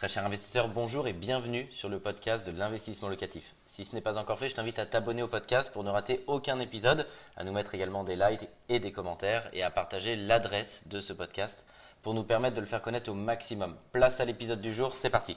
Très cher investisseur, bonjour et bienvenue sur le podcast de l'investissement locatif. Si ce n'est pas encore fait, je t'invite à t'abonner au podcast pour ne rater aucun épisode, à nous mettre également des likes et des commentaires et à partager l'adresse de ce podcast pour nous permettre de le faire connaître au maximum. Place à l'épisode du jour, c'est parti.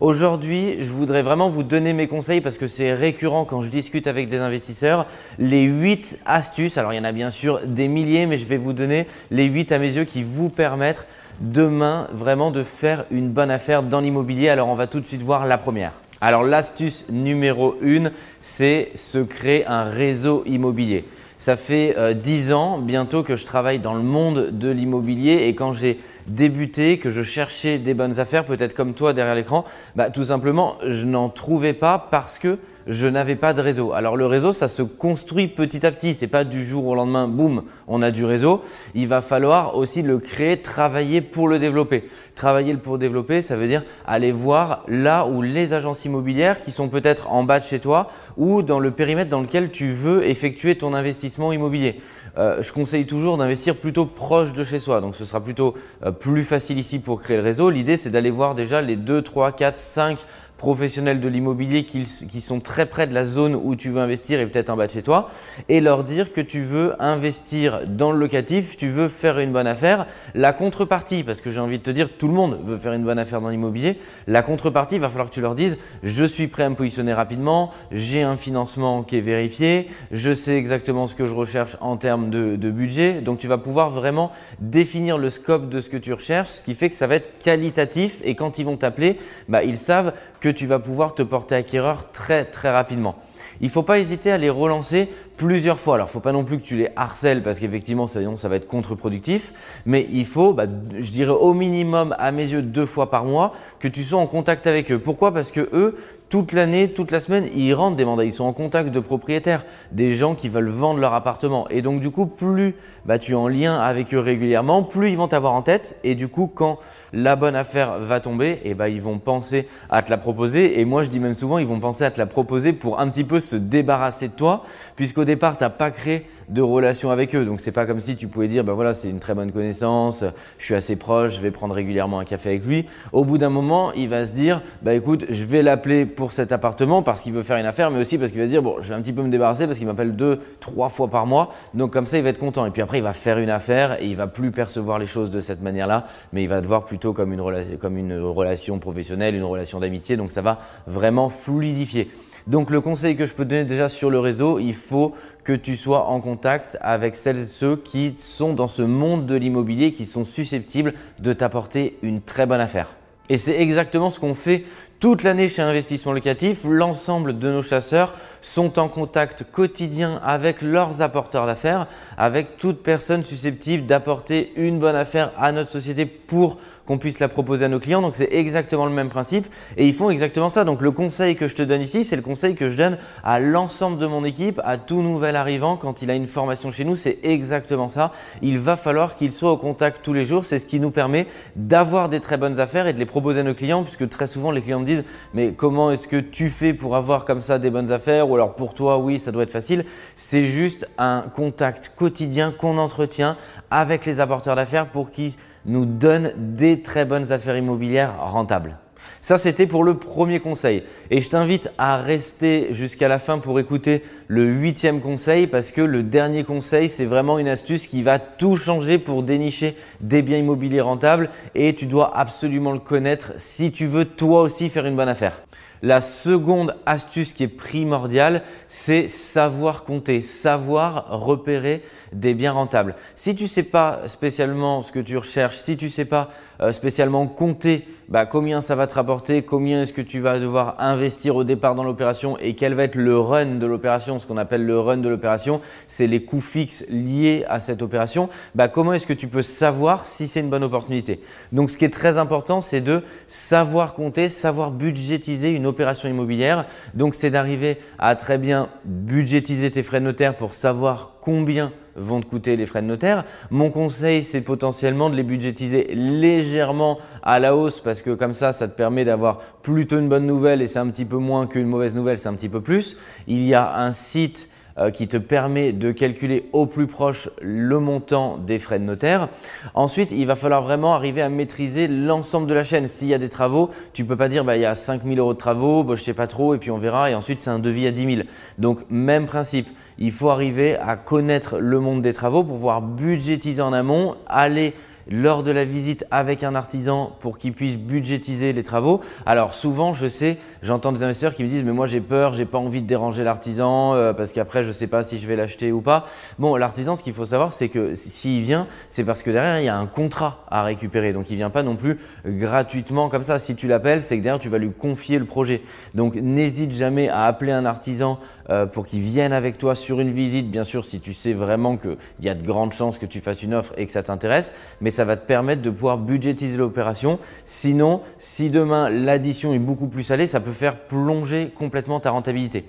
Aujourd'hui, je voudrais vraiment vous donner mes conseils parce que c'est récurrent quand je discute avec des investisseurs. Les 8 astuces, alors il y en a bien sûr des milliers, mais je vais vous donner les 8 à mes yeux qui vous permettent demain vraiment de faire une bonne affaire dans l'immobilier. Alors on va tout de suite voir la première. Alors l'astuce numéro 1, c'est se créer un réseau immobilier. Ça fait euh, dix 10 ans bientôt que je travaille dans le monde de l'immobilier et quand j'ai débuté, que je cherchais des bonnes affaires, peut-être comme toi derrière l'écran, bah, tout simplement je n'en trouvais pas parce que je n'avais pas de réseau. Alors le réseau, ça se construit petit à petit. C'est pas du jour au lendemain, boum, on a du réseau. Il va falloir aussi le créer, travailler pour le développer. Travailler pour développer, ça veut dire aller voir là où les agences immobilières qui sont peut-être en bas de chez toi ou dans le périmètre dans lequel tu veux effectuer ton investissement immobilier. Euh, je conseille toujours d'investir plutôt proche de chez soi. Donc ce sera plutôt euh, plus facile ici pour créer le réseau. L'idée, c'est d'aller voir déjà les 2, 3, 4, 5 professionnels de l'immobilier qui, sont très près de la zone où tu veux investir et peut-être en bas de chez toi et leur dire que tu veux investir dans le locatif, tu veux faire une bonne affaire. La contrepartie, parce que j'ai envie de te dire, tout le monde veut faire une bonne affaire dans l'immobilier, la contrepartie, il va falloir que tu leur dises, je suis prêt à me positionner rapidement, j'ai un financement qui est vérifié, je sais exactement ce que je recherche en termes de, budget, donc tu vas pouvoir vraiment définir le scope de ce que tu recherches, ce qui fait que ça va être qualitatif et quand ils vont t'appeler, bah, ils savent que tu vas pouvoir te porter acquéreur très très rapidement. Il ne faut pas hésiter à les relancer plusieurs fois. Alors, il ne faut pas non plus que tu les harcèles parce qu'effectivement, ça, va être contre-productif. Mais il faut, bah, je dirais au minimum, à mes yeux, deux fois par mois, que tu sois en contact avec eux. Pourquoi? Parce que eux, toute l'année, toute la semaine, ils rentrent des mandats. Ils sont en contact de propriétaires, des gens qui veulent vendre leur appartement. Et donc, du coup, plus bah, tu es en lien avec eux régulièrement, plus ils vont t'avoir en tête. Et du coup, quand la bonne affaire va tomber, et ben ils vont penser à te la proposer. Et moi, je dis même souvent, ils vont penser à te la proposer pour un petit peu se débarrasser de toi, puisqu'au départ, tu n'as pas créé de relation avec eux. Donc c'est pas comme si tu pouvais dire, ben voilà, c'est une très bonne connaissance, je suis assez proche, je vais prendre régulièrement un café avec lui. Au bout d'un moment, il va se dire, bah écoute, je vais l'appeler pour cet appartement parce qu'il veut faire une affaire, mais aussi parce qu'il va se dire, bon, je vais un petit peu me débarrasser parce qu'il m'appelle deux, trois fois par mois. Donc comme ça, il va être content. Et puis après, il va faire une affaire et il va plus percevoir les choses de cette manière-là, mais il va te voir plutôt comme une, relation, comme une relation professionnelle, une relation d'amitié. Donc ça va vraiment fluidifier. Donc le conseil que je peux donner déjà sur le réseau, il faut que tu sois en contact avec celles et ceux qui sont dans ce monde de l'immobilier, qui sont susceptibles de t'apporter une très bonne affaire. Et c'est exactement ce qu'on fait toute l'année chez Investissement Locatif. L'ensemble de nos chasseurs sont en contact quotidien avec leurs apporteurs d'affaires, avec toute personne susceptible d'apporter une bonne affaire à notre société pour qu'on puisse la proposer à nos clients. Donc c'est exactement le même principe et ils font exactement ça. Donc le conseil que je te donne ici, c'est le conseil que je donne à l'ensemble de mon équipe, à tout nouvel arrivant quand il a une formation chez nous. C'est exactement ça. Il va falloir qu'il soit au contact tous les jours. C'est ce qui nous permet d'avoir des très bonnes affaires et de les proposer à nos clients puisque très souvent les clients me disent mais comment est-ce que tu fais pour avoir comme ça des bonnes affaires? Ou alors pour toi oui ça doit être facile. C'est juste un contact quotidien qu'on entretient avec les apporteurs d'affaires pour qu'ils nous donne des très bonnes affaires immobilières rentables. Ça, c'était pour le premier conseil. Et je t'invite à rester jusqu'à la fin pour écouter le huitième conseil parce que le dernier conseil, c'est vraiment une astuce qui va tout changer pour dénicher des biens immobiliers rentables et tu dois absolument le connaître si tu veux toi aussi faire une bonne affaire. La seconde astuce qui est primordiale, c'est savoir compter, savoir repérer des biens rentables. Si tu ne sais pas spécialement ce que tu recherches, si tu ne sais pas euh, spécialement compter bah, combien ça va te rapporter, combien est-ce que tu vas devoir investir au départ dans l'opération et quel va être le run de l'opération. Ce qu'on appelle le run de l'opération, c'est les coûts fixes liés à cette opération. Bah, comment est-ce que tu peux savoir si c'est une bonne opportunité? Donc ce qui est très important, c'est de savoir compter, savoir budgétiser une opération immobilière. Donc c'est d'arriver à très bien budgétiser tes frais de notaire pour savoir combien vont te coûter les frais de notaire. Mon conseil, c'est potentiellement de les budgétiser légèrement à la hausse parce que comme ça, ça te permet d'avoir plutôt une bonne nouvelle et c'est un petit peu moins qu'une mauvaise nouvelle, c'est un petit peu plus. Il y a un site euh, qui te permet de calculer au plus proche le montant des frais de notaire. Ensuite, il va falloir vraiment arriver à maîtriser l'ensemble de la chaîne. S'il y a des travaux, tu peux pas dire bah, il y a 5000 euros de travaux, bah, je sais pas trop, et puis on verra, et ensuite c'est un devis à 10 000. Donc même principe. Il faut arriver à connaître le monde des travaux pour pouvoir budgétiser en amont, aller lors de la visite avec un artisan pour qu'il puisse budgétiser les travaux. Alors souvent, je sais, j'entends des investisseurs qui me disent mais moi j'ai peur, j'ai pas envie de déranger l'artisan euh, parce qu'après je sais pas si je vais l'acheter ou pas. Bon, l'artisan, ce qu'il faut savoir, c'est que s'il vient, c'est parce que derrière il y a un contrat à récupérer. Donc il vient pas non plus gratuitement comme ça. Si tu l'appelles, c'est que derrière tu vas lui confier le projet. Donc n'hésite jamais à appeler un artisan euh, pour qu'il vienne avec toi sur une visite. Bien sûr, si tu sais vraiment qu'il y a de grandes chances que tu fasses une offre et que ça t'intéresse, mais ça va te permettre de pouvoir budgétiser l'opération. Sinon, si demain l'addition est beaucoup plus salée, ça faire plonger complètement ta rentabilité.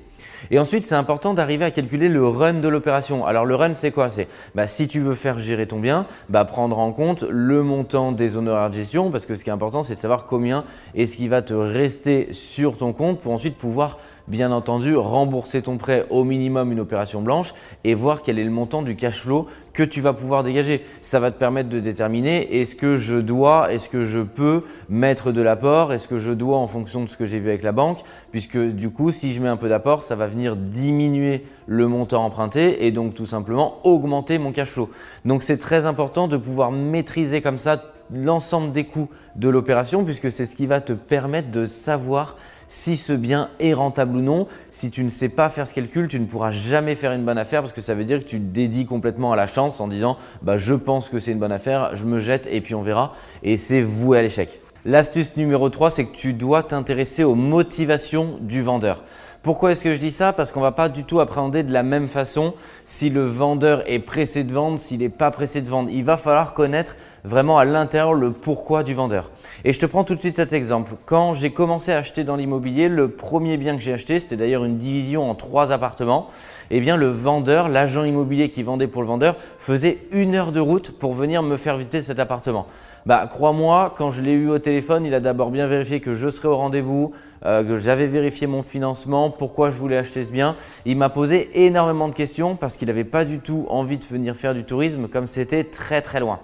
Et ensuite, c'est important d'arriver à calculer le run de l'opération. Alors le run, c'est quoi? C'est bah, si tu veux faire gérer ton bien, bah, prendre en compte le montant des honoraires de gestion, parce que ce qui est important, c'est de savoir combien est-ce qui va te rester sur ton compte pour ensuite pouvoir bien entendu, rembourser ton prêt au minimum une opération blanche et voir quel est le montant du cash flow que tu vas pouvoir dégager. Ça va te permettre de déterminer est-ce que je dois, est-ce que je peux mettre de l'apport, est-ce que je dois en fonction de ce que j'ai vu avec la banque, puisque du coup, si je mets un peu d'apport, ça va venir diminuer le montant emprunté et donc tout simplement augmenter mon cash flow. Donc c'est très important de pouvoir maîtriser comme ça l'ensemble des coûts de l'opération puisque c'est ce qui va te permettre de savoir si ce bien est rentable ou non. Si tu ne sais pas faire ce calcul, tu ne pourras jamais faire une bonne affaire parce que ça veut dire que tu te dédies complètement à la chance en disant bah, je pense que c'est une bonne affaire, je me jette et puis on verra. Et c'est voué à l'échec. L'astuce numéro 3, c'est que tu dois t'intéresser aux motivations du vendeur. Pourquoi est-ce que je dis ça? Parce qu'on ne va pas du tout appréhender de la même façon si le vendeur est pressé de vendre, s'il n'est pas pressé de vendre. Il va falloir connaître vraiment à l'intérieur le pourquoi du vendeur. Et je te prends tout de suite cet exemple. Quand j'ai commencé à acheter dans l'immobilier, le premier bien que j'ai acheté, c'était d'ailleurs une division en trois appartements, eh bien le vendeur, l'agent immobilier qui vendait pour le vendeur, faisait une heure de route pour venir me faire visiter cet appartement. Bah, crois-moi, quand je l'ai eu au téléphone, il a d'abord bien vérifié que je serais au rendez-vous, euh, que j'avais vérifié mon financement, pourquoi je voulais acheter ce bien. Il m'a posé énormément de questions parce qu'il n'avait pas du tout envie de venir faire du tourisme comme c'était très très loin.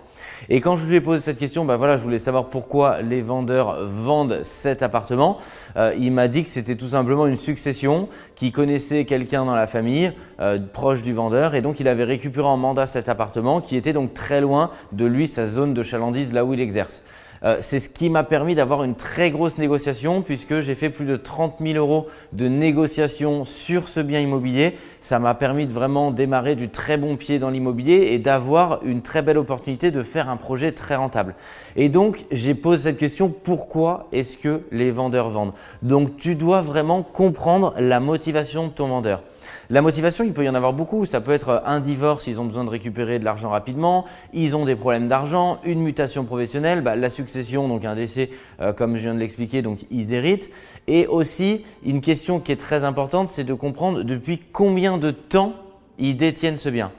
Et quand je lui ai posé cette question, bah voilà, je voulais savoir pourquoi les vendeurs vendent cet appartement. Euh, il m'a dit que c'était tout simplement une succession, qui connaissait quelqu'un dans la famille euh, proche du vendeur, et donc il avait récupéré en mandat cet appartement, qui était donc très loin de lui, sa zone de chalandise, là où il exerce. Euh, c'est ce qui m'a permis d'avoir une très grosse négociation puisque j'ai fait plus de 30 000 euros de négociation sur ce bien immobilier. Ça m'a permis de vraiment démarrer du très bon pied dans l'immobilier et d'avoir une très belle opportunité de faire un projet très rentable. Et donc, j'ai posé cette question, pourquoi est-ce que les vendeurs vendent? Donc, tu dois vraiment comprendre la motivation de ton vendeur. La motivation, il peut y en avoir beaucoup. Ça peut être un divorce, ils ont besoin de récupérer de l'argent rapidement, ils ont des problèmes d'argent, une mutation professionnelle, bah, la succession, donc un décès, euh, comme je viens de l'expliquer, donc ils héritent. Et aussi, une question qui est très importante, c'est de comprendre depuis combien de temps ils détiennent ce bien.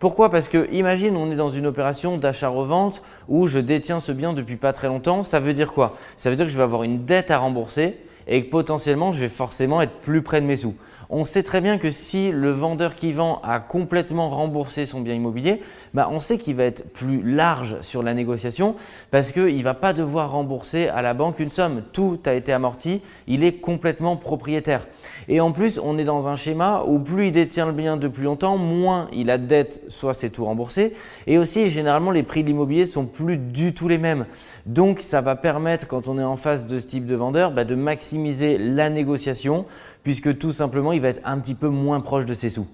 Pourquoi? Parce que imagine, on est dans une opération d'achat-revente où je détiens ce bien depuis pas très longtemps. Ça veut dire quoi? Ça veut dire que je vais avoir une dette à rembourser et que potentiellement je vais forcément être plus près de mes sous. On sait très bien que si le vendeur qui vend a complètement remboursé son bien immobilier, bah on sait qu'il va être plus large sur la négociation parce qu'il ne va pas devoir rembourser à la banque une somme. Tout a été amorti, il est complètement propriétaire. Et en plus, on est dans un schéma où plus il détient le bien depuis longtemps, moins il a de dette, soit c'est tout remboursé. Et aussi, généralement, les prix de l'immobilier sont plus du tout les mêmes. Donc, ça va permettre, quand on est en face de ce type de vendeur, bah, de maximiser la négociation puisque tout simplement, il va être un petit peu moins proche de ses sous.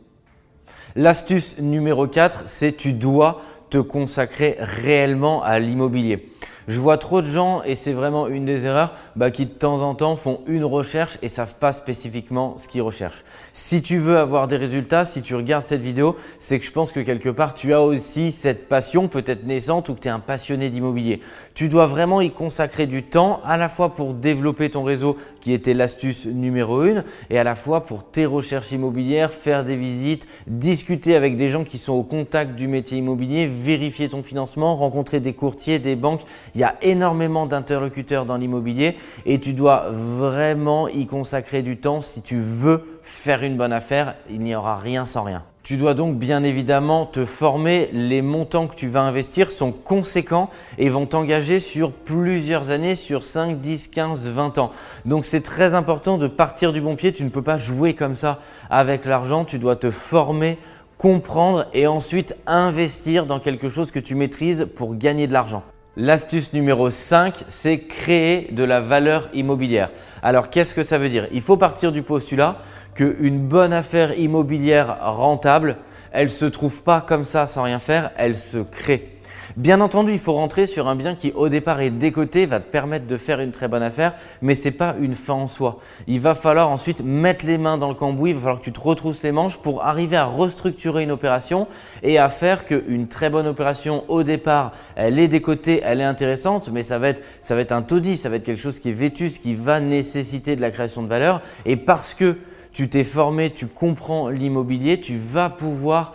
L'astuce numéro 4, c'est tu dois te consacrer réellement à l'immobilier. Je vois trop de gens, et c'est vraiment une des erreurs, bah, qui de temps en temps font une recherche et savent pas spécifiquement ce qu'ils recherchent. Si tu veux avoir des résultats, si tu regardes cette vidéo, c'est que je pense que quelque part tu as aussi cette passion peut-être naissante ou que tu es un passionné d'immobilier. Tu dois vraiment y consacrer du temps à la fois pour développer ton réseau qui était l'astuce numéro une et à la fois pour tes recherches immobilières, faire des visites, discuter avec des gens qui sont au contact du métier immobilier, vérifier ton financement, rencontrer des courtiers, des banques Il y a énormément d'interlocuteurs dans l'immobilier et tu dois vraiment y consacrer du temps si tu veux faire une bonne affaire. Il n'y aura rien sans rien. Tu dois donc bien évidemment te former. Les montants que tu vas investir sont conséquents et vont t'engager sur plusieurs années, sur 5, 10, 15, 20 ans. Donc c'est très important de partir du bon pied. Tu ne peux pas jouer comme ça avec l'argent. Tu dois te former, comprendre et ensuite investir dans quelque chose que tu maîtrises pour gagner de l'argent. L'astuce numéro 5, c'est créer de la valeur immobilière. Alors qu'est-ce que ça veut dire? Il faut partir du postulat qu'une bonne affaire immobilière rentable, elle ne se trouve pas comme ça sans rien faire, elle se crée. Bien entendu, il faut rentrer sur un bien qui au départ est décoté, va te permettre de faire une très bonne affaire, mais ce n'est pas une fin en soi. Il va falloir ensuite mettre les mains dans le cambouis, il va falloir que tu te retrousses les manches pour arriver à restructurer une opération et à faire qu'une très bonne opération au départ, elle est décotée, elle est intéressante, mais ça va être, ça va un taudis, ça va être quelque chose qui est vétus, qui va nécessiter de la création de valeur. Et parce que tu t'es formé, tu comprends l'immobilier, tu vas pouvoir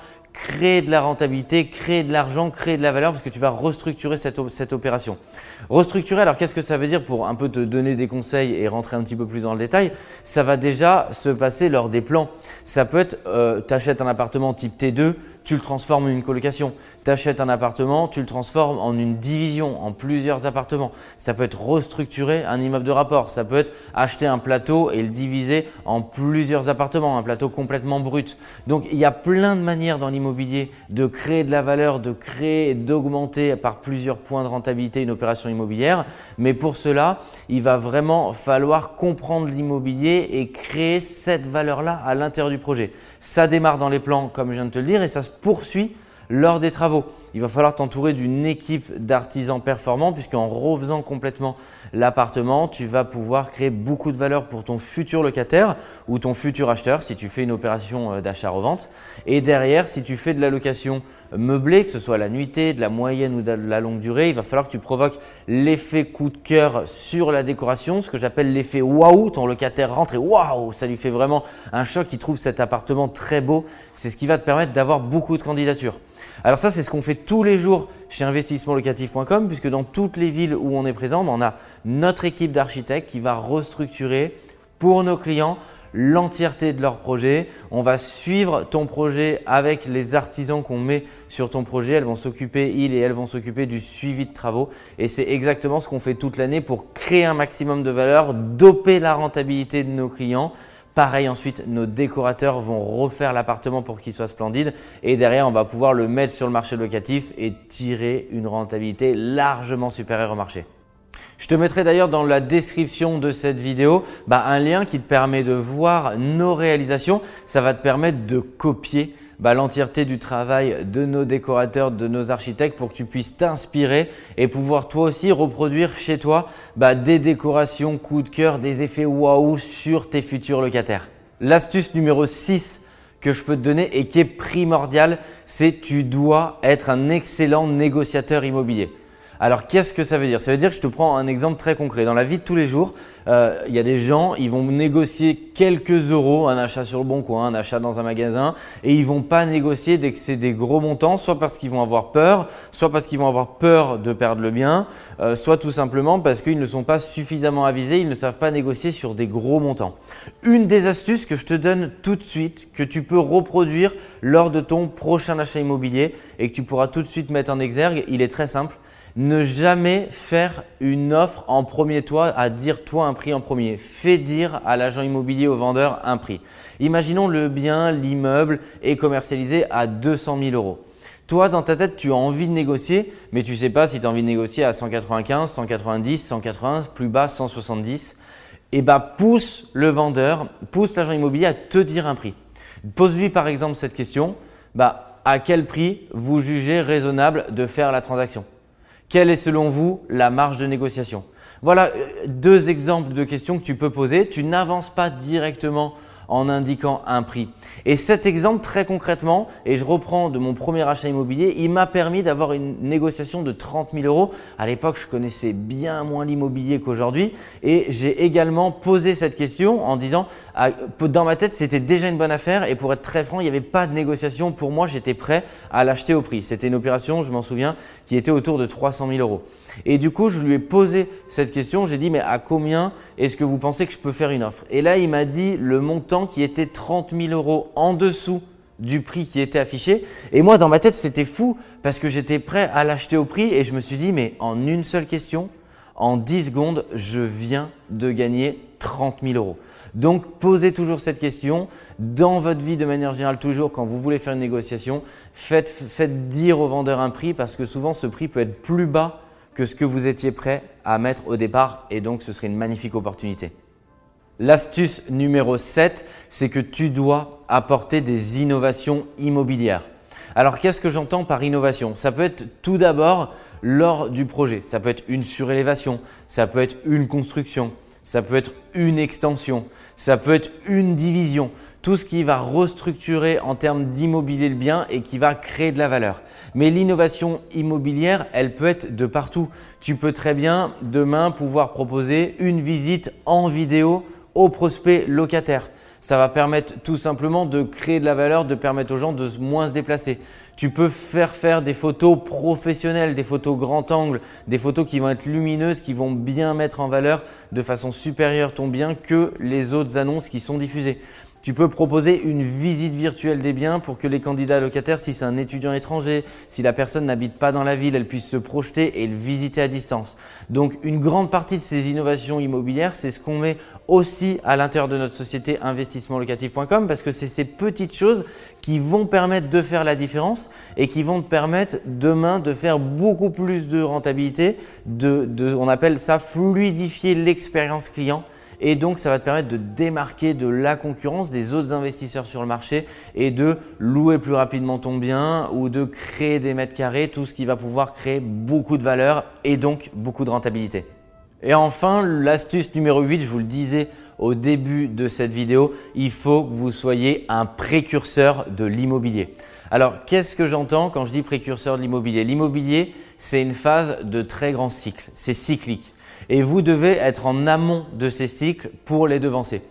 créer de la rentabilité, créer de l'argent, créer de la valeur parce que tu vas restructurer cette, opération. Restructurer, alors qu'est-ce que ça veut dire pour un peu te donner des conseils et rentrer un petit peu plus dans le détail? Ça va déjà se passer lors des plans. Ça peut être, euh, tu achètes un appartement type T2, tu le transformes en une colocation. Tu achètes un appartement, tu le transformes en une division, en plusieurs appartements. Ça peut être restructurer un immeuble de rapport. Ça peut être acheter un plateau et le diviser en plusieurs appartements, un plateau complètement brut. Donc il y a plein de manières dans l'immobilier de créer de la valeur, de créer, d'augmenter par plusieurs points de rentabilité une opération immobilière. Mais pour cela, il va vraiment falloir comprendre l'immobilier et créer cette valeur-là à l'intérieur du projet. Ça démarre dans les plans, comme je viens de te le dire, et ça se poursuit lors des travaux. Il va falloir t'entourer d'une équipe d'artisans performants puisqu'en refaisant complètement l'appartement, tu vas pouvoir créer beaucoup de valeur pour ton futur locataire ou ton futur acheteur si tu fais une opération euh, d'achat-revente. Et derrière, si tu fais de la location meublée, que ce soit la nuitée, de la moyenne ou de la longue durée, il va falloir que tu provoques l'effet coup de cœur sur la décoration, ce que j'appelle l'effet waouh. Ton locataire rentre et waouh, ça lui fait vraiment un choc, il trouve cet appartement très beau. C'est ce qui va te permettre d'avoir beaucoup de candidatures. Alors ça, c'est ce qu'on fait tous les jours chez investissementlocatif.com, puisque dans toutes les villes où on est présent, on a notre équipe d'architectes qui va restructurer pour nos clients l'entièreté de leur projet. On va suivre ton projet avec les artisans qu'on met sur ton projet. Elles vont s'occuper, ils et elles vont s'occuper du suivi de travaux. Et c'est exactement ce qu'on fait toute l'année pour créer un maximum de valeur, doper la rentabilité de nos clients Pareil ensuite, nos décorateurs vont refaire l'appartement pour qu'il soit splendide et derrière, on va pouvoir le mettre sur le marché locatif et tirer une rentabilité largement supérieure au marché. Je te mettrai d'ailleurs dans la description de cette vidéo bah, un lien qui te permet de voir nos réalisations. Ça va te permettre de copier bah, l'entièreté du travail de nos décorateurs, de nos architectes pour que tu puisses t'inspirer et pouvoir toi aussi reproduire chez toi bah, des décorations coup de cœur, des effets waouh sur tes futurs locataires. L'astuce numéro 6 que je peux te donner et qui est primordiale, c'est tu dois être un excellent négociateur immobilier. Alors qu'est-ce que ça veut dire? Ça veut dire que je te prends un exemple très concret. Dans la vie de tous les jours, euh, il y a des gens, ils vont négocier quelques euros, un achat sur le bon coin, un achat dans un magasin, et ils vont pas négocier dès que c'est des gros montants, soit parce qu'ils vont avoir peur, soit parce qu'ils vont avoir peur de perdre le bien, euh, soit tout simplement parce qu'ils ne sont pas suffisamment avisés, ils ne savent pas négocier sur des gros montants. Une des astuces que je te donne tout de suite, que tu peux reproduire lors de ton prochain achat immobilier et que tu pourras tout de suite mettre en exergue, il est très simple ne jamais faire une offre en premier toi, à dire toi un prix en premier. Fais dire à l'agent immobilier, au vendeur, un prix. Imaginons le bien, l'immeuble est commercialisé à 200 000 euros. Toi, dans ta tête, tu as envie de négocier, mais tu ne sais pas si tu as envie de négocier à 195, 190, 180, plus bas 170. Et bah, pousse le vendeur, pousse l'agent immobilier à te dire un prix. Pose-lui par exemple cette question, bah, à quel prix vous jugez raisonnable de faire la transaction? Quelle est selon vous la marge de négociation? Voilà euh, deux exemples de questions que tu peux poser. Tu n'avances pas directement en indiquant un prix. Et cet exemple, très concrètement, et je reprends de mon premier achat immobilier, il m'a permis d'avoir une négociation de 30 000 euros. À l'époque, je connaissais bien moins l'immobilier qu'aujourd'hui et j'ai également posé cette question en disant, ah, dans ma tête, c'était déjà une bonne affaire et pour être très franc, il n'y avait pas de négociation. Pour moi, j'étais prêt à l'acheter au prix. C'était une opération, je m'en souviens, qui était autour de 300 000 euros. Et du coup, je lui ai posé cette question. J'ai dit, mais à combien est-ce que vous pensez que je peux faire une offre? Et là, il m'a dit le montant qui était 30 000 euros en dessous du prix qui était affiché. Et moi, dans ma tête, c'était fou parce que j'étais prêt à l'acheter au prix et je me suis dit, mais en une seule question, en 10 secondes, je viens de gagner 30 000 euros. Donc, posez toujours cette question dans votre vie de manière générale, toujours quand vous voulez faire une négociation, faites, faites dire au vendeur un prix parce que souvent ce prix peut être plus bas que ce que vous étiez prêt à mettre au départ et donc ce serait une magnifique opportunité. L'astuce numéro 7, c'est que tu dois apporter des innovations immobilières. Alors qu'est-ce que j'entends par innovation? Ça peut être tout d'abord lors du projet. Ça peut être une surélévation, ça peut être une construction, ça peut être une extension, ça peut être une division tout ce qui va restructurer en termes d'immobilier le bien et qui va créer de la valeur. Mais l'innovation immobilière, elle peut être de partout. Tu peux très bien demain pouvoir proposer une visite en vidéo aux prospects locataires. Ça va permettre tout simplement de créer de la valeur, de permettre aux gens de moins se déplacer. Tu peux faire faire des photos professionnelles, des photos grand angle, des photos qui vont être lumineuses, qui vont bien mettre en valeur de façon supérieure ton bien que les autres annonces qui sont diffusées. Tu peux proposer une visite virtuelle des biens pour que les candidats locataires, si c'est un étudiant étranger, si la personne n'habite pas dans la ville, elle puisse se projeter et le visiter à distance. Donc une grande partie de ces innovations immobilières, c'est ce qu'on met aussi à l'intérieur de notre société investissementlocatif.com parce que c'est ces petites choses qui vont permettre de faire la différence et qui vont te permettre demain de faire beaucoup plus de rentabilité, de, de on appelle ça fluidifier l'expérience client et donc, ça va te permettre de démarquer de la concurrence des autres investisseurs sur le marché et de louer plus rapidement ton bien ou de créer des mètres carrés, tout ce qui va pouvoir créer beaucoup de valeur et donc beaucoup de rentabilité. Et enfin, l'astuce numéro 8, je vous le disais au début de cette vidéo, il faut que vous soyez un précurseur de l'immobilier. Alors, qu'est-ce que j'entends quand je dis précurseur de l'immobilier? L'immobilier, c'est une phase de très grand cycle, c'est cyclique et vous devez être en amont de ces cycles pour les devancer.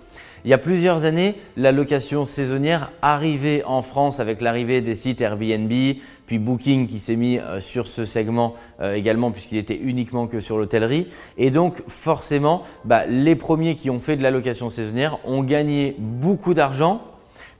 Il y a plusieurs années, la location saisonnière arrivait en France avec l'arrivée des sites Airbnb, puis Booking qui s'est mis euh, sur ce segment euh, également puisqu'il était uniquement que sur l'hôtellerie. Et donc forcément, bah, les premiers qui ont fait de la location saisonnière ont gagné beaucoup d'argent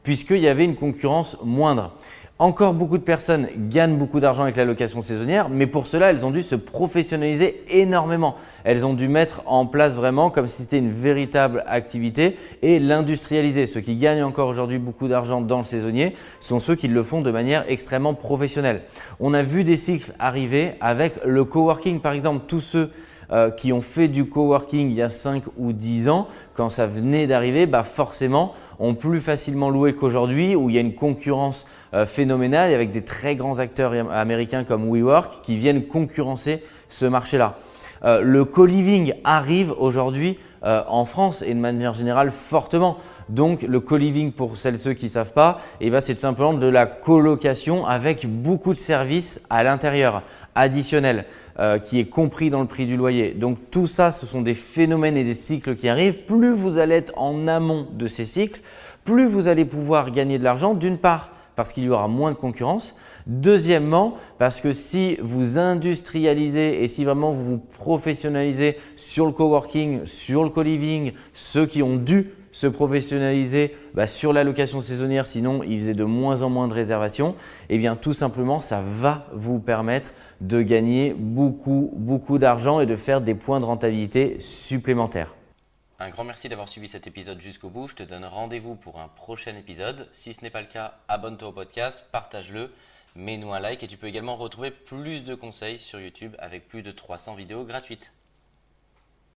puisqu'il y avait une concurrence moindre. Encore beaucoup de personnes gagnent beaucoup d'argent avec la location saisonnière, mais pour cela, elles ont dû se professionnaliser énormément. Elles ont dû mettre en place vraiment comme si c'était une véritable activité et l'industrialiser. Ceux qui gagnent encore aujourd'hui beaucoup d'argent dans le saisonnier sont ceux qui le font de manière extrêmement professionnelle. On a vu des cycles arriver avec le coworking par exemple, tous ceux euh, qui ont fait du coworking il y a 5 ou 10 ans, quand ça venait d'arriver, bah forcément, ont plus facilement loué qu'aujourd'hui où il y a une concurrence euh, phénoménale avec des très grands acteurs américains comme WeWork qui viennent concurrencer ce marché-là. Euh, le co-living arrive aujourd'hui en France et de manière générale fortement. Donc le co-living pour celles et ceux qui ne savent pas, eh ben, c'est tout simplement de la colocation avec beaucoup de services à l'intérieur additionnels. Euh, qui est compris dans le prix du loyer. Donc tout ça, ce sont des phénomènes et des cycles qui arrivent. Plus vous allez être en amont de ces cycles, plus vous allez pouvoir gagner de l'argent, d'une part parce qu'il y aura moins de concurrence, Deuxièmement, parce que si vous industrialisez et si vraiment vous vous professionnalisez sur le coworking, sur le co-living, ceux qui ont dû se professionnaliser bah, sur la location saisonnière, sinon ils faisaient de moins en moins de réservations, eh bien tout simplement ça va vous permettre de gagner beaucoup, beaucoup d'argent et de faire des points de rentabilité supplémentaires. Un grand merci d'avoir suivi cet épisode jusqu'au bout. Je te donne rendez-vous pour un prochain épisode. Si ce n'est pas le cas, abonne-toi au podcast, partage-le, mets-nous un like et tu peux également retrouver plus de conseils sur YouTube avec plus de 300 vidéos gratuites.